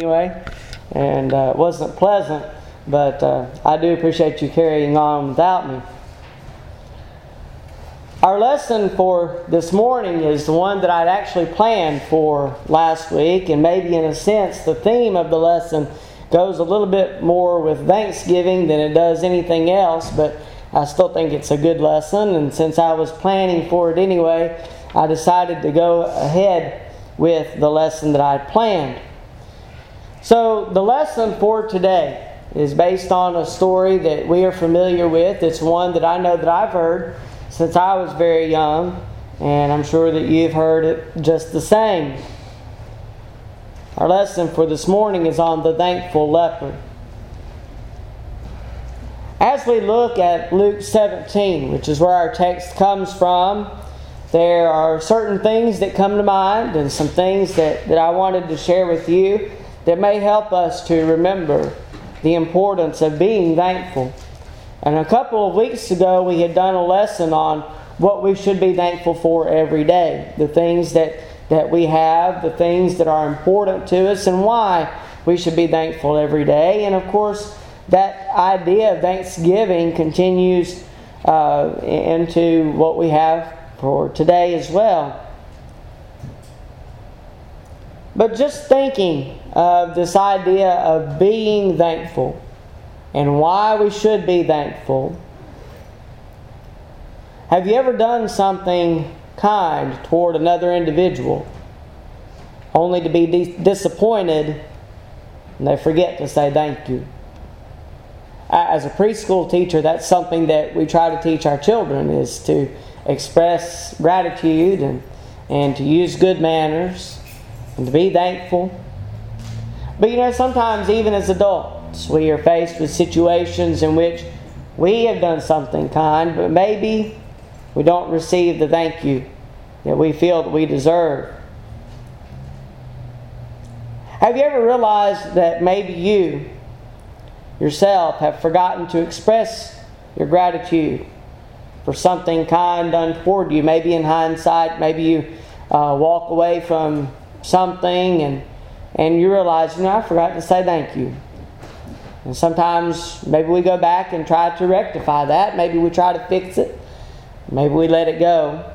anyway, and uh, it wasn't pleasant, but uh, I do appreciate you carrying on without me. Our lesson for this morning is the one that I'd actually planned for last week, and maybe in a sense, the theme of the lesson goes a little bit more with Thanksgiving than it does anything else, but I still think it's a good lesson, and since I was planning for it anyway, I decided to go ahead with the lesson that I planned. So, the lesson for today is based on a story that we are familiar with. It's one that I know that I've heard since I was very young, and I'm sure that you've heard it just the same. Our lesson for this morning is on the thankful leper. As we look at Luke 17, which is where our text comes from, there are certain things that come to mind and some things that, that I wanted to share with you that may help us to remember the importance of being thankful. And a couple of weeks ago, we had done a lesson on what we should be thankful for every day the things that, that we have, the things that are important to us, and why we should be thankful every day. And of course, that idea of Thanksgiving continues uh, into what we have for today as well. But just thinking of this idea of being thankful and why we should be thankful. Have you ever done something kind toward another individual only to be disappointed and they forget to say thank you? As a preschool teacher, that's something that we try to teach our children is to express gratitude and, and to use good manners and to be thankful. But you know, sometimes even as adults, we are faced with situations in which we have done something kind, but maybe we don't receive the thank you that we feel that we deserve. Have you ever realized that maybe you yourself have forgotten to express your gratitude for something kind done toward you? Maybe in hindsight, maybe you uh, walk away from something and, and you realize, you know, I forgot to say thank you. And sometimes maybe we go back and try to rectify that. Maybe we try to fix it. Maybe we let it go.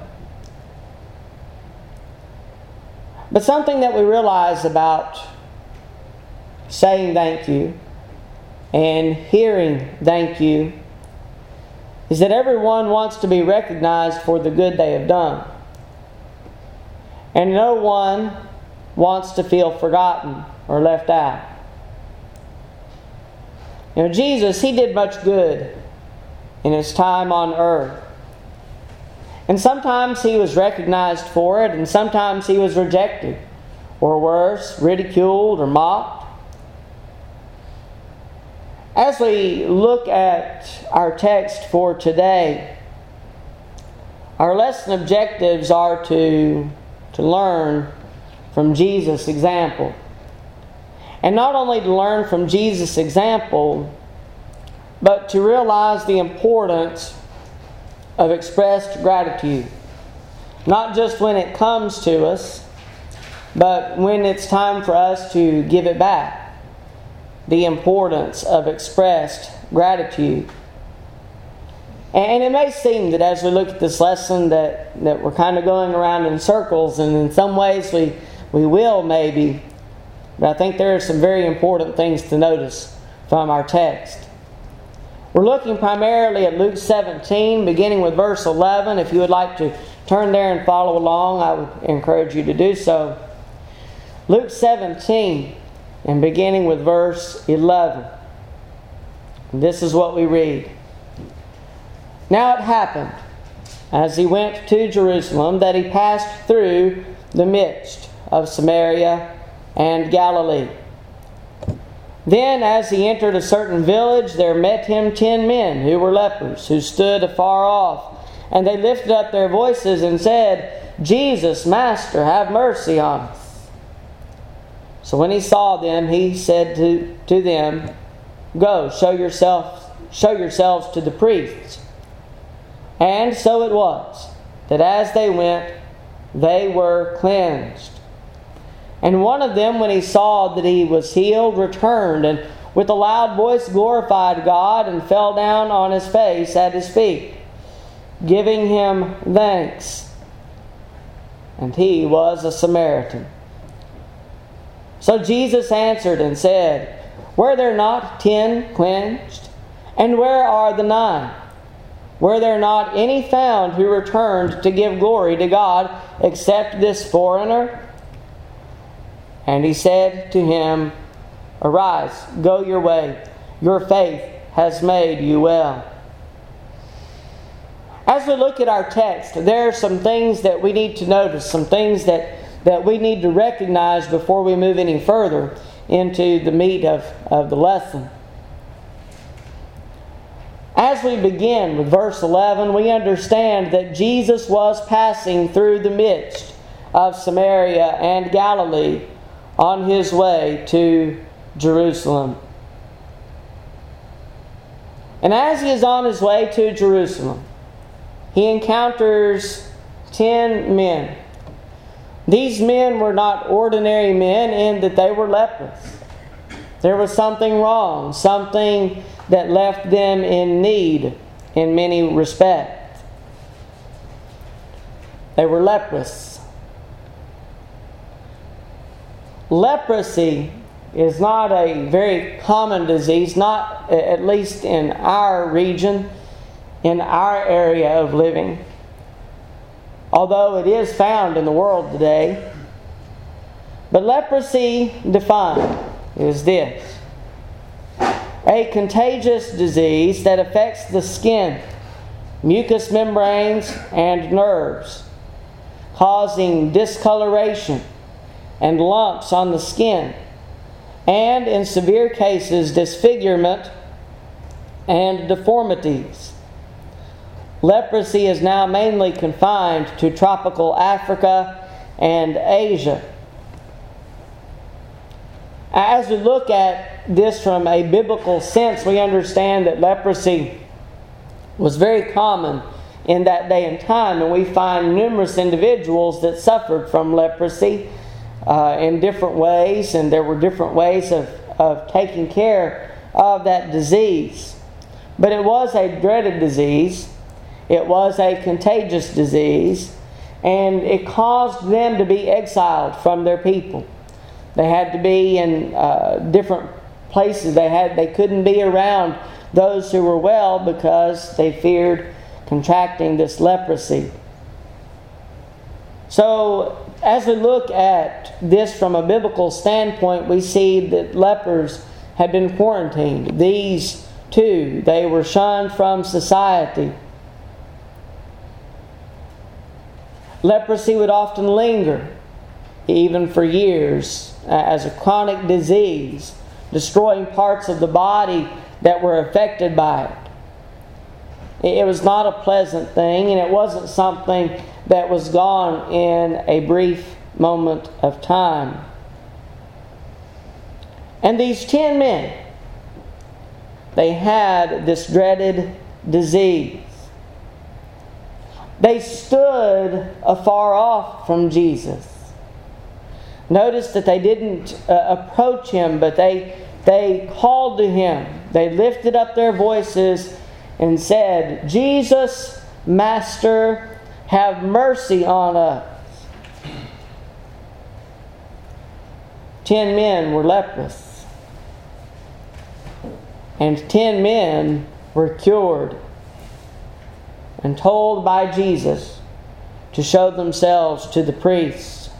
But something that we realize about saying thank you and hearing thank you is that everyone wants to be recognized for the good they have done. And no one wants to feel forgotten or left out. You know, Jesus, he did much good in his time on earth. And sometimes he was recognized for it, and sometimes he was rejected, or worse, ridiculed or mocked. As we look at our text for today, our lesson objectives are to, to learn from Jesus' example. And not only to learn from Jesus' example, but to realize the importance of expressed gratitude. Not just when it comes to us, but when it's time for us to give it back. The importance of expressed gratitude. And it may seem that as we look at this lesson that, that we're kind of going around in circles, and in some ways we we will, maybe. But I think there are some very important things to notice from our text. We're looking primarily at Luke 17, beginning with verse 11. If you would like to turn there and follow along, I would encourage you to do so. Luke 17, and beginning with verse 11. This is what we read. Now it happened, as he went to Jerusalem, that he passed through the midst of Samaria and Galilee. Then, as he entered a certain village, there met him ten men who were lepers, who stood afar off. And they lifted up their voices and said, Jesus, Master, have mercy on us. So when he saw them, he said to, to them, Go, show yourself, show yourselves to the priests. And so it was that as they went, they were cleansed. And one of them, when he saw that he was healed, returned and with a loud voice glorified God and fell down on his face at his feet, giving him thanks. And he was a Samaritan. So Jesus answered and said, Were there not ten cleansed? And where are the nine? Were there not any found who returned to give glory to God except this foreigner? And he said to him, Arise, go your way. Your faith has made you well. As we look at our text, there are some things that we need to notice, some things that, that we need to recognize before we move any further into the meat of, of the lesson. As we begin with verse 11, we understand that Jesus was passing through the midst of Samaria and Galilee on his way to Jerusalem. And as he is on his way to Jerusalem, he encounters ten men. These men were not ordinary men in that they were lepers. There was something wrong, something that left them in need in many respects. They were leprous. Leprosy is not a very common disease, not at least in our region, in our area of living. Although it is found in the world today. But leprosy defined is this a contagious disease that affects the skin, mucous membranes, and nerves, causing discoloration and lumps on the skin and in severe cases, disfigurement and deformities. Leprosy is now mainly confined to tropical Africa and Asia. As we look at this from a biblical sense, we understand that leprosy was very common in that day and time, and we find numerous individuals that suffered from leprosy uh, in different ways, and there were different ways of, of taking care of that disease. But it was a dreaded disease, it was a contagious disease, and it caused them to be exiled from their people. They had to be in uh, different places. They had they couldn't be around those who were well because they feared contracting this leprosy. So as we look at this from a biblical standpoint, we see that lepers had been quarantined. These two, they were shunned from society. Leprosy would often linger, even for years, as a chronic disease, destroying parts of the body that were affected by it. It was not a pleasant thing, and it wasn't something that was gone in a brief moment of time. And these ten men, they had this dreaded disease. They stood afar off from Jesus. Notice that they didn't uh, approach him, but they, they called to him. They lifted up their voices and said, Jesus, Master, have mercy on us. Ten men were leprous, and ten men were cured and told by Jesus to show themselves to the priests.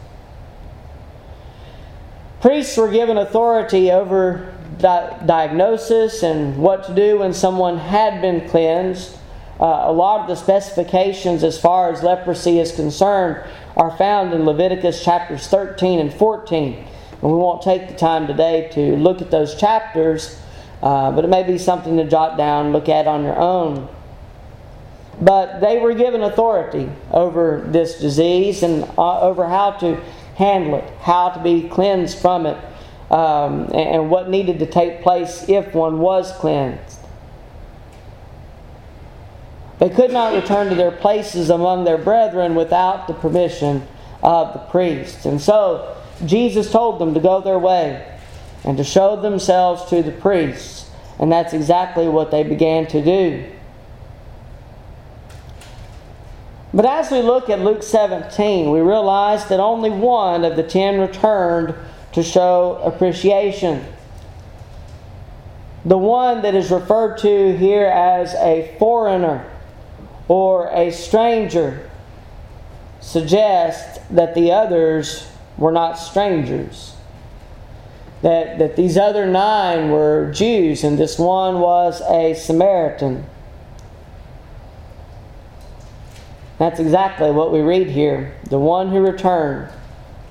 Priests were given authority over di- diagnosis and what to do when someone had been cleansed uh, a lot of the specifications as far as leprosy is concerned are found in Leviticus chapters 13 and 14. And we won't take the time today to look at those chapters, uh, but it may be something to jot down, look at on your own. But they were given authority over this disease and uh, over how to handle it, how to be cleansed from it, um, and, and what needed to take place if one was cleansed. They could not return to their places among their brethren without the permission of the priests. And so Jesus told them to go their way and to show themselves to the priests. And that's exactly what they began to do. But as we look at Luke 17, we realize that only one of the ten returned to show appreciation. The one that is referred to here as a foreigner or a stranger suggests that the others were not strangers. That, that these other nine were Jews and this one was a Samaritan. That's exactly what we read here. The one who returned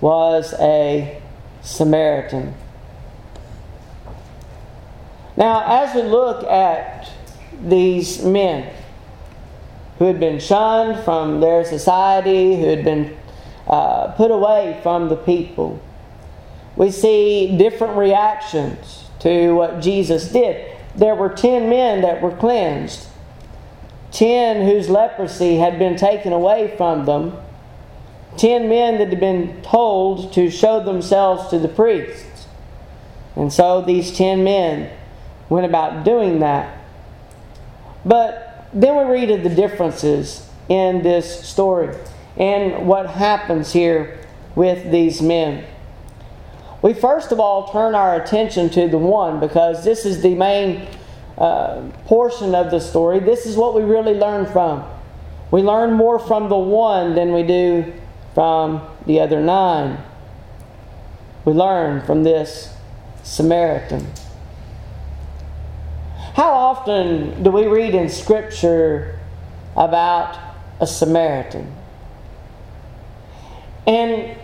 was a Samaritan. Now, as we look at these men who had been shunned from their society, who had been uh, put away from the people, we see different reactions to what Jesus did. There were 10 men that were cleansed ten whose leprosy had been taken away from them, ten men that had been told to show themselves to the priests. And so these ten men went about doing that. But then we read of the differences in this story and what happens here with these men. We first of all turn our attention to the one because this is the main uh, portion of the story, this is what we really learn from. We learn more from the one than we do from the other nine. We learn from this Samaritan. How often do we read in Scripture about a Samaritan? And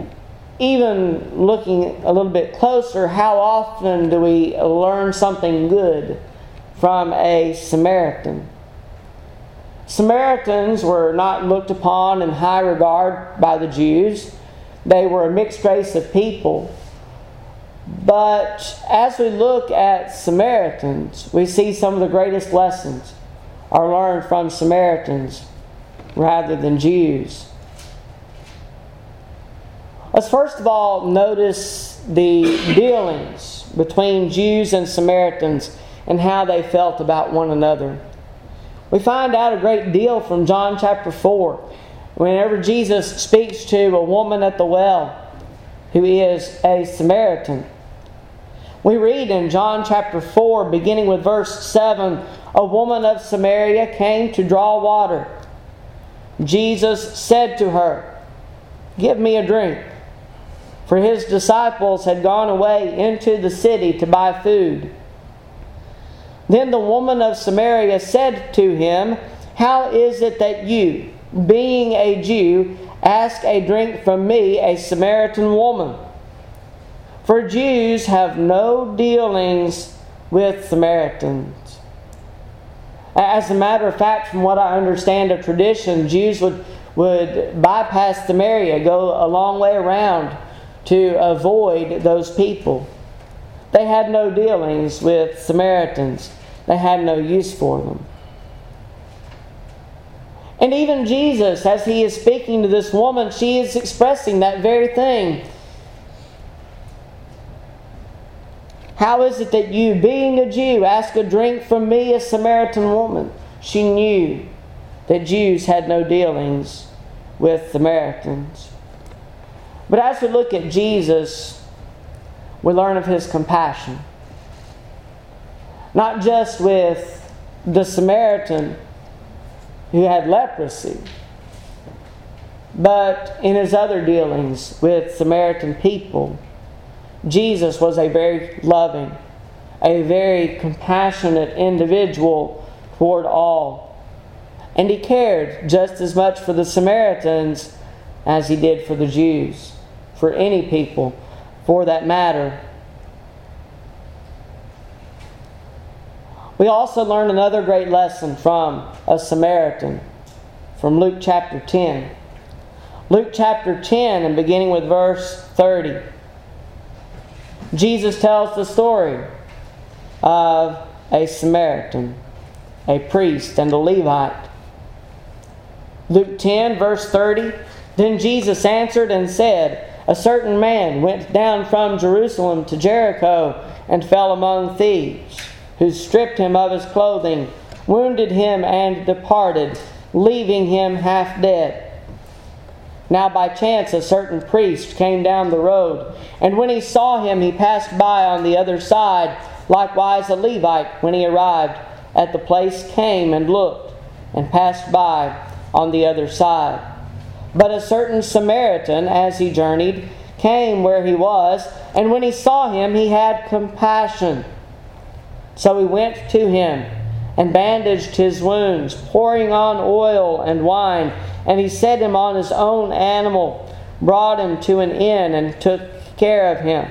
even looking a little bit closer, how often do we learn something good from a Samaritan. Samaritans were not looked upon in high regard by the Jews. They were a mixed race of people. But as we look at Samaritans, we see some of the greatest lessons are learned from Samaritans rather than Jews. Let's first of all notice the dealings between Jews and Samaritans and how they felt about one another. We find out a great deal from John chapter 4. Whenever Jesus speaks to a woman at the well who is a Samaritan, we read in John chapter 4, beginning with verse 7 A woman of Samaria came to draw water. Jesus said to her, Give me a drink. For his disciples had gone away into the city to buy food. Then the woman of Samaria said to him, How is it that you, being a Jew, ask a drink from me, a Samaritan woman? For Jews have no dealings with Samaritans. As a matter of fact, from what I understand of tradition, Jews would, would bypass Samaria, go a long way around to avoid those people. They had no dealings with Samaritans. They had no use for them. And even Jesus, as he is speaking to this woman, she is expressing that very thing. How is it that you, being a Jew, ask a drink from me, a Samaritan woman? She knew that Jews had no dealings with Samaritans. But as we look at Jesus, we learn of his compassion not just with the Samaritan who had leprosy, but in his other dealings with Samaritan people. Jesus was a very loving, a very compassionate individual toward all. And he cared just as much for the Samaritans as he did for the Jews, for any people for that matter. We also learn another great lesson from a Samaritan from Luke chapter 10. Luke chapter 10 and beginning with verse 30. Jesus tells the story of a Samaritan, a priest, and a Levite. Luke 10, verse 30. Then Jesus answered and said, a certain man went down from Jerusalem to Jericho and fell among thieves, who stripped him of his clothing, wounded him, and departed, leaving him half dead. Now, by chance, a certain priest came down the road, and when he saw him, he passed by on the other side. Likewise, a Levite, when he arrived at the place, came and looked, and passed by on the other side. But a certain Samaritan, as he journeyed, came where he was, and when he saw him, he had compassion. So he went to him and bandaged his wounds, pouring on oil and wine, and he set him on his own animal, brought him to an inn, and took care of him.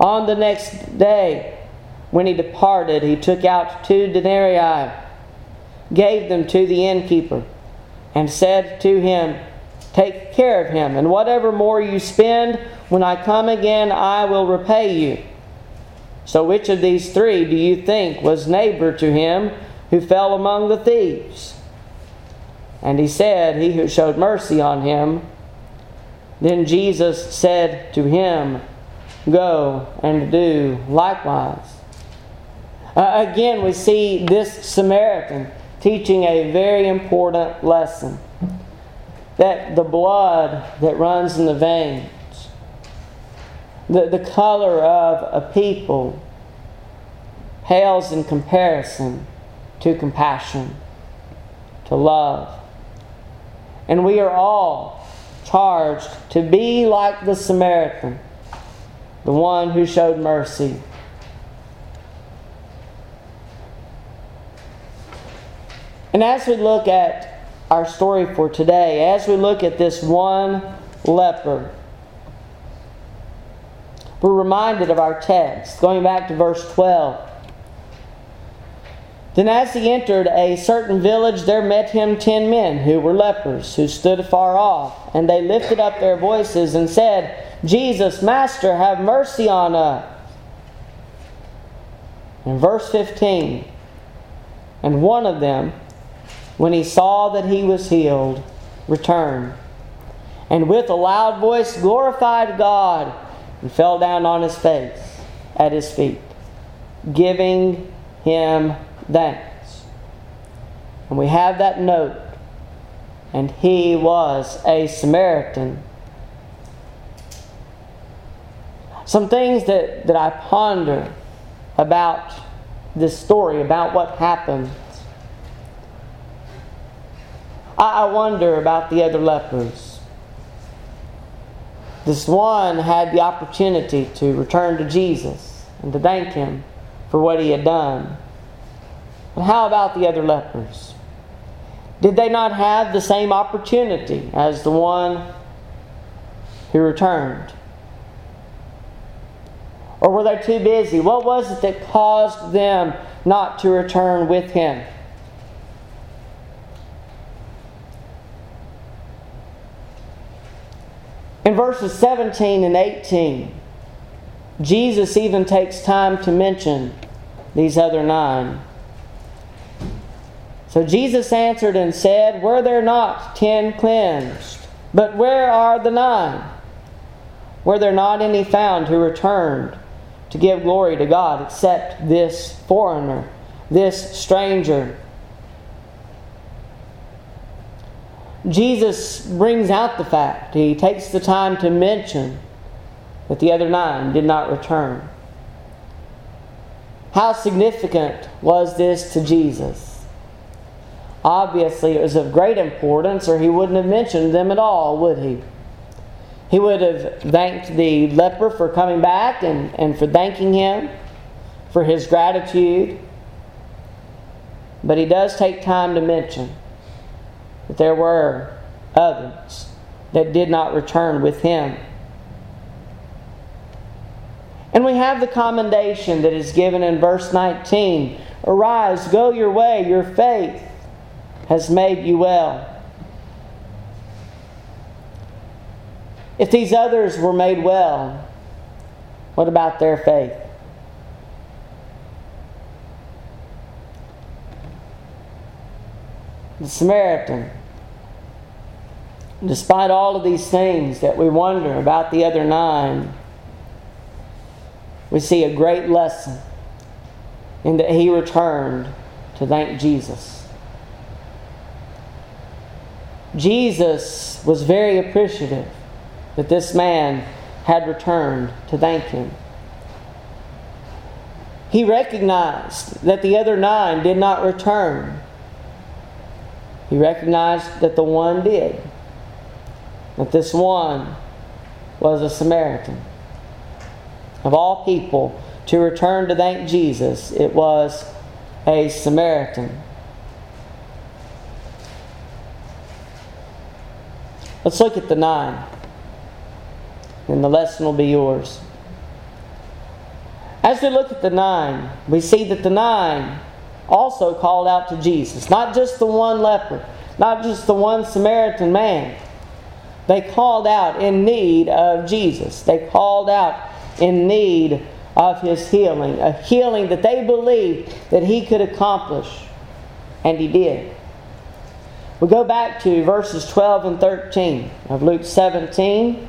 On the next day, when he departed, he took out two denarii, gave them to the innkeeper, and said to him, Take care of him, and whatever more you spend, when I come again, I will repay you. So, which of these three do you think was neighbor to him who fell among the thieves? And he said, He who showed mercy on him. Then Jesus said to him, Go and do likewise. Uh, again, we see this Samaritan teaching a very important lesson that the blood that runs in the veins, the, the color of a people, pales in comparison to compassion, to love. And we are all charged to be like the Samaritan, the one who showed mercy. And as we look at our story for today as we look at this one leper. We're reminded of our text, going back to verse 12. Then, as he entered a certain village, there met him ten men who were lepers, who stood afar off. And they lifted up their voices and said, Jesus, Master, have mercy on us. In verse 15, and one of them, when he saw that he was healed, returned, and with a loud voice glorified God, and fell down on his face at his feet, giving him thanks. And we have that note, and he was a Samaritan. Some things that, that I ponder about this story, about what happened I wonder about the other lepers. This one had the opportunity to return to Jesus and to thank him for what he had done. But how about the other lepers? Did they not have the same opportunity as the one who returned? Or were they too busy? What was it that caused them not to return with him? In verses 17 and 18, Jesus even takes time to mention these other nine. So Jesus answered and said, Were there not ten cleansed? But where are the nine? Were there not any found who returned to give glory to God except this foreigner, this stranger? Jesus brings out the fact, he takes the time to mention that the other nine did not return. How significant was this to Jesus? Obviously, it was of great importance, or he wouldn't have mentioned them at all, would he? He would have thanked the leper for coming back and, and for thanking him for his gratitude. But he does take time to mention but there were others that did not return with him. And we have the commendation that is given in verse 19 Arise, go your way, your faith has made you well. If these others were made well, what about their faith? The Samaritan despite all of these things that we wonder about the other nine, we see a great lesson in that he returned to thank Jesus. Jesus was very appreciative that this man had returned to thank him. He recognized that the other nine did not return. He recognized that the one did, that this one was a Samaritan. Of all people to return to thank Jesus, it was a Samaritan. Let's look at the nine and the lesson will be yours. As we look at the nine, we see that the nine also called out to Jesus. Not just the one leper, not just the one Samaritan man. They called out in need of Jesus. They called out in need of his healing, a healing that they believed that he could accomplish. And he did. We go back to verses 12 and 13 of Luke 17.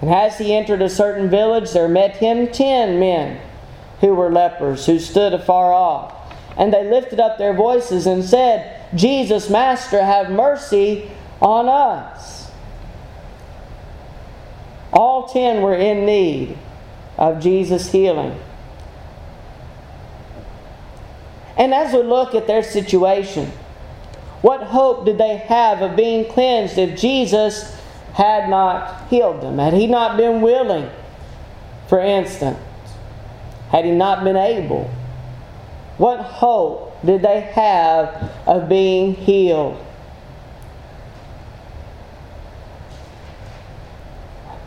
And as he entered a certain village, there met him ten men who were lepers, who stood afar off. And they lifted up their voices and said, Jesus, Master, have mercy on us. All ten were in need of Jesus' healing. And as we look at their situation, what hope did they have of being cleansed if Jesus had not healed them, had he not been willing, for instance, had he not been able, what hope did they have of being healed?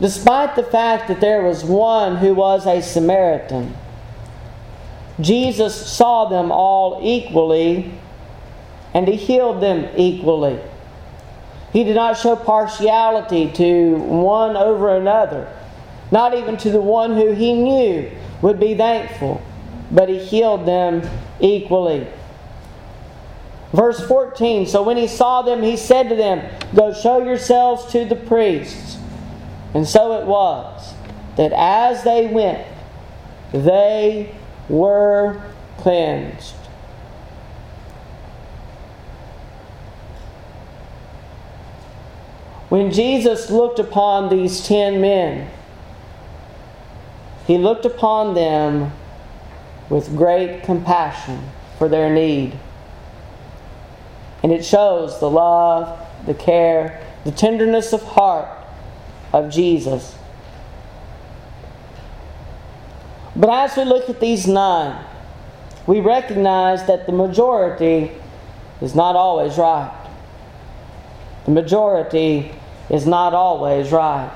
Despite the fact that there was one who was a Samaritan, Jesus saw them all equally and he healed them equally. He did not show partiality to one over another, not even to the one who he knew would be thankful, but he healed them equally. Verse 14 So when he saw them, he said to them, Go show yourselves to the priests. And so it was that as they went, they were cleansed. When Jesus looked upon these ten men, he looked upon them with great compassion for their need. And it shows the love, the care, the tenderness of heart of Jesus. But as we look at these nine, we recognize that the majority is not always right. The majority is not always right.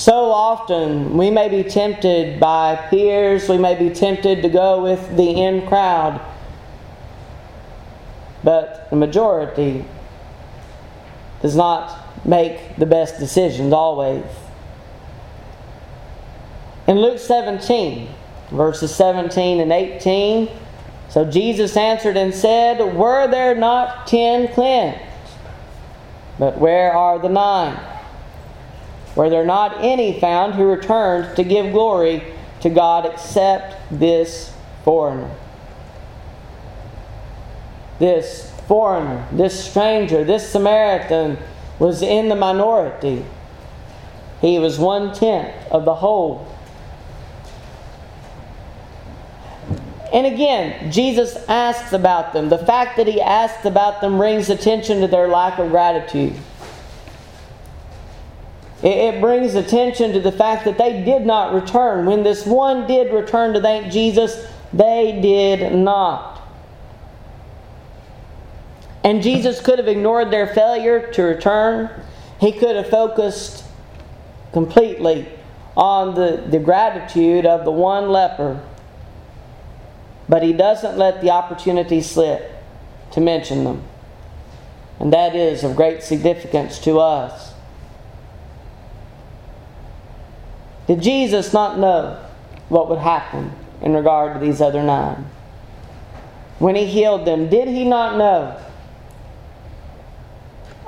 So often we may be tempted by peers, we may be tempted to go with the in crowd, but the majority does not make the best decisions always. In Luke 17, verses 17 and 18, so Jesus answered and said, Were there not ten cleansed? But where are the nine? Were there not any found who returned to give glory to God except this foreigner? This foreigner, this stranger, this Samaritan was in the minority. He was one tenth of the whole And again, Jesus asks about them. The fact that he asks about them brings attention to their lack of gratitude. It brings attention to the fact that they did not return. When this one did return to thank Jesus, they did not. And Jesus could have ignored their failure to return. He could have focused completely on the, the gratitude of the one leper but he doesn't let the opportunity slip to mention them. And that is of great significance to us. Did Jesus not know what would happen in regard to these other nine? When he healed them, did he not know?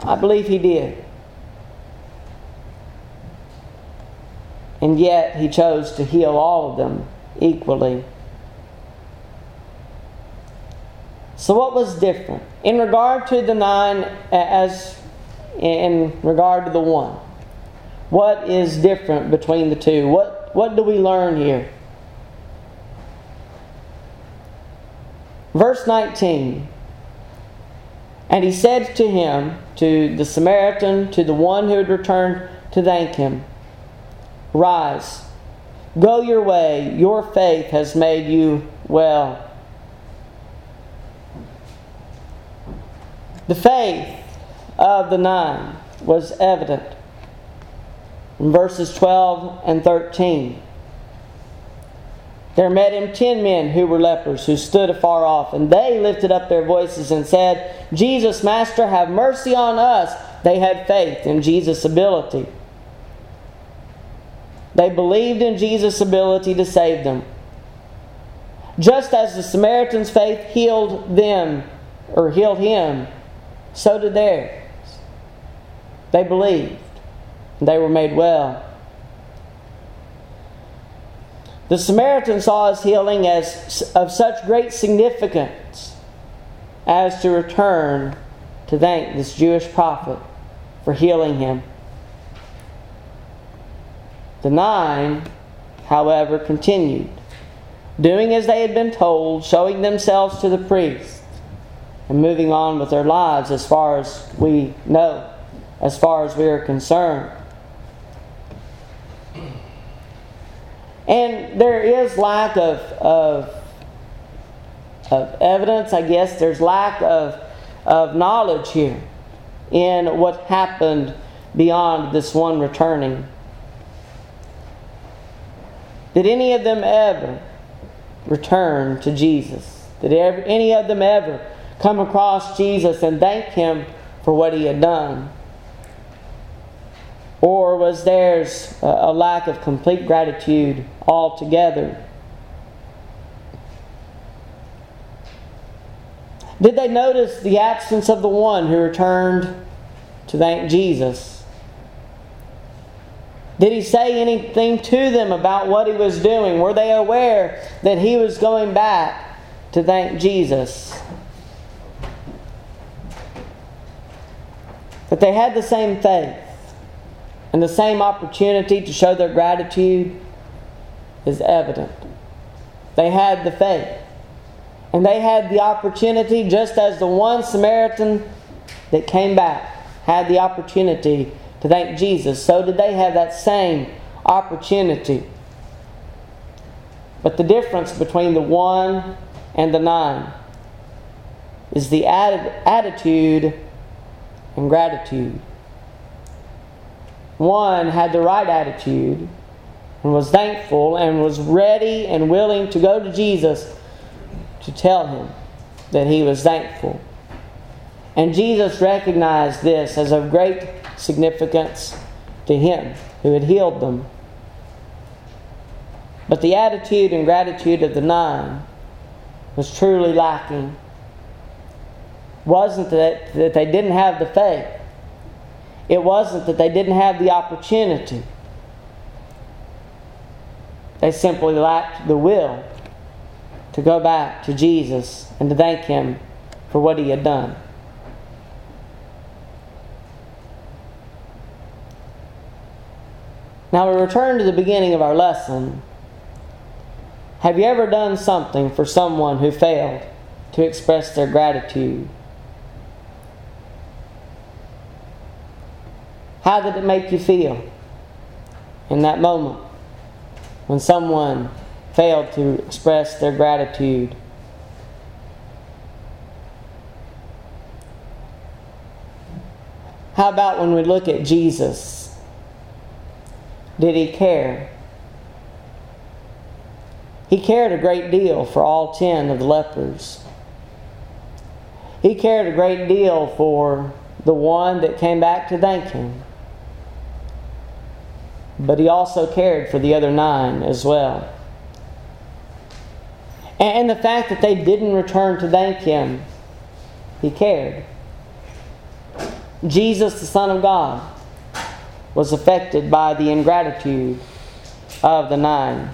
I believe he did. And yet he chose to heal all of them equally. So, what was different? In regard to the nine, as in regard to the one, what is different between the two? What, what do we learn here? Verse 19 And he said to him, to the Samaritan, to the one who had returned to thank him, Rise, go your way, your faith has made you well. The faith of the nine was evident verses 12 and 13. There met him ten men who were lepers, who stood afar off, and they lifted up their voices and said, Jesus, Master, have mercy on us. They had faith in Jesus' ability. They believed in Jesus' ability to save them. Just as the Samaritan's faith healed them, or healed him, so did theirs. They believed, they were made well. The Samaritan saw his healing as of such great significance as to return to thank this Jewish prophet for healing him. The nine, however, continued, doing as they had been told, showing themselves to the priest, and moving on with their lives as far as we know, as far as we are concerned. And there is lack of, of, of evidence, I guess. There's lack of, of knowledge here in what happened beyond this one returning. Did any of them ever return to Jesus? Did any of them ever come across Jesus and thank Him for what He had done? Or was theirs a lack of complete gratitude altogether? Did they notice the absence of the one who returned to thank Jesus? Did he say anything to them about what he was doing? Were they aware that he was going back to thank Jesus? That they had the same faith and the same opportunity to show their gratitude is evident. They had the faith. And they had the opportunity, just as the one Samaritan that came back had the opportunity to thank Jesus, so did they have that same opportunity. But the difference between the one and the nine is the attitude and gratitude. One had the right attitude and was thankful and was ready and willing to go to Jesus to tell him that he was thankful. And Jesus recognized this as of great significance to him who had healed them. But the attitude and gratitude of the nine was truly lacking. Wasn't that, that they didn't have the faith, it wasn't that they didn't have the opportunity. They simply lacked the will to go back to Jesus and to thank Him for what He had done. Now we return to the beginning of our lesson. Have you ever done something for someone who failed to express their gratitude? How did it make you feel in that moment? when someone failed to express their gratitude. How about when we look at Jesus? Did he care? He cared a great deal for all ten of the lepers. He cared a great deal for the one that came back to thank him but he also cared for the other nine as well. And the fact that they didn't return to thank him, he cared. Jesus, the Son of God, was affected by the ingratitude of the nine.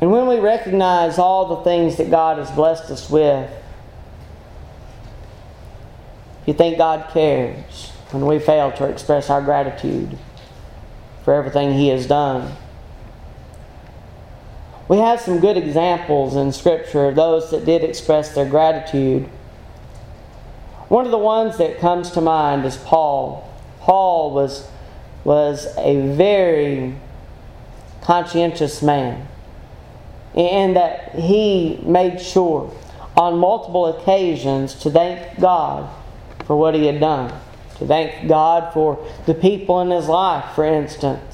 And when we recognize all the things that God has blessed us with, you think God cares when we fail to express our gratitude for everything He has done. We have some good examples in Scripture of those that did express their gratitude. One of the ones that comes to mind is Paul. Paul was, was a very conscientious man, and that he made sure on multiple occasions to thank God for what he had done, to thank God for the people in his life, for instance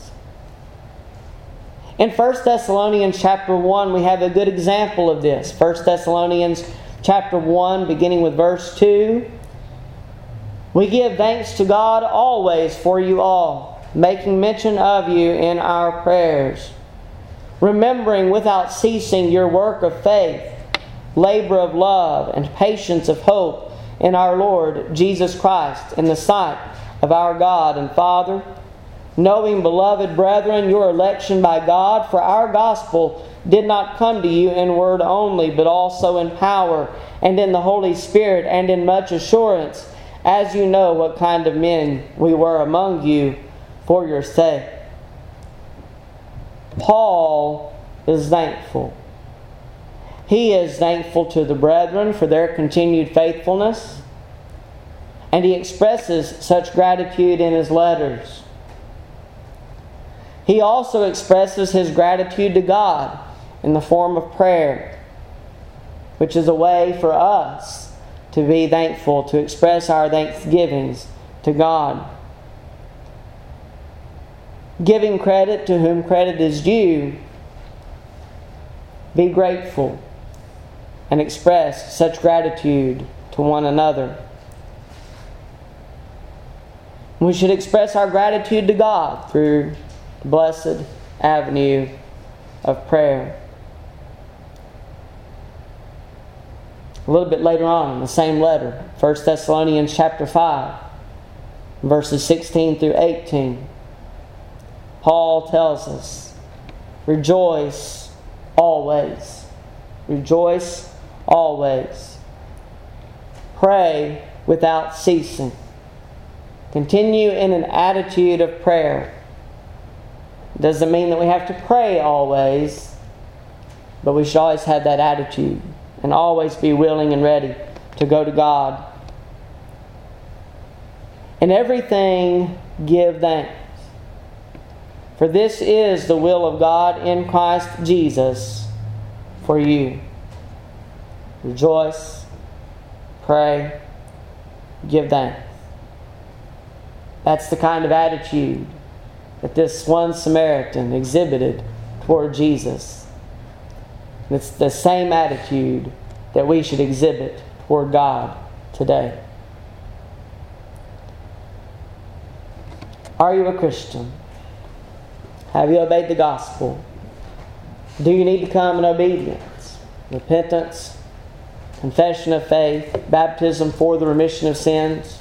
in 1 Thessalonians chapter 1, we have a good example of this. 1 Thessalonians chapter 1, beginning with verse 2. We give thanks to God always for you all, making mention of you in our prayers, remembering without ceasing your work of faith, labor of love, and patience of hope in our Lord Jesus Christ, in the sight of our God and Father knowing, beloved brethren, your election by God, for our gospel did not come to you in word only, but also in power and in the Holy Spirit and in much assurance, as you know what kind of men we were among you for your sake. Paul is thankful. He is thankful to the brethren for their continued faithfulness, and he expresses such gratitude in his letters. He also expresses his gratitude to God in the form of prayer, which is a way for us to be thankful, to express our thanksgivings to God. Giving credit to whom credit is due, be grateful and express such gratitude to one another. We should express our gratitude to God through the blessed avenue of prayer. A little bit later on in the same letter, 1 Thessalonians chapter 5, verses 16 through 18, Paul tells us, Rejoice always. Rejoice always. Pray without ceasing. Continue in an attitude of prayer doesn't mean that we have to pray always, but we should always have that attitude and always be willing and ready to go to God. In everything, give thanks. For this is the will of God in Christ Jesus for you. Rejoice, pray, give thanks. That's the kind of attitude that this one Samaritan exhibited toward Jesus. it's the same attitude that we should exhibit toward God today. Are you a Christian? Have you obeyed the gospel? Do you need to come in obedience, repentance, confession of faith, baptism for the remission of sins?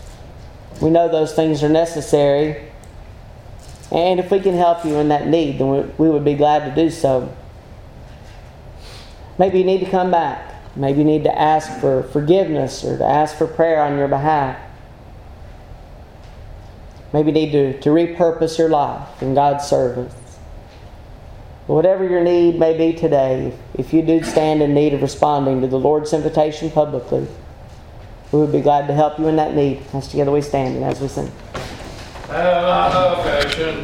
We know those things are necessary and if we can help you in that need, then we, would be glad to do so. Maybe you need to come back. Maybe you need to ask for forgiveness or to ask for prayer on your behalf. Maybe you need to, to repurpose your life in God's service. Whatever your need may be today, if you do stand in need of responding to the Lord's invitation publicly, we would be glad to help you in that need. As together we stand and as we sing. Uh, Salvation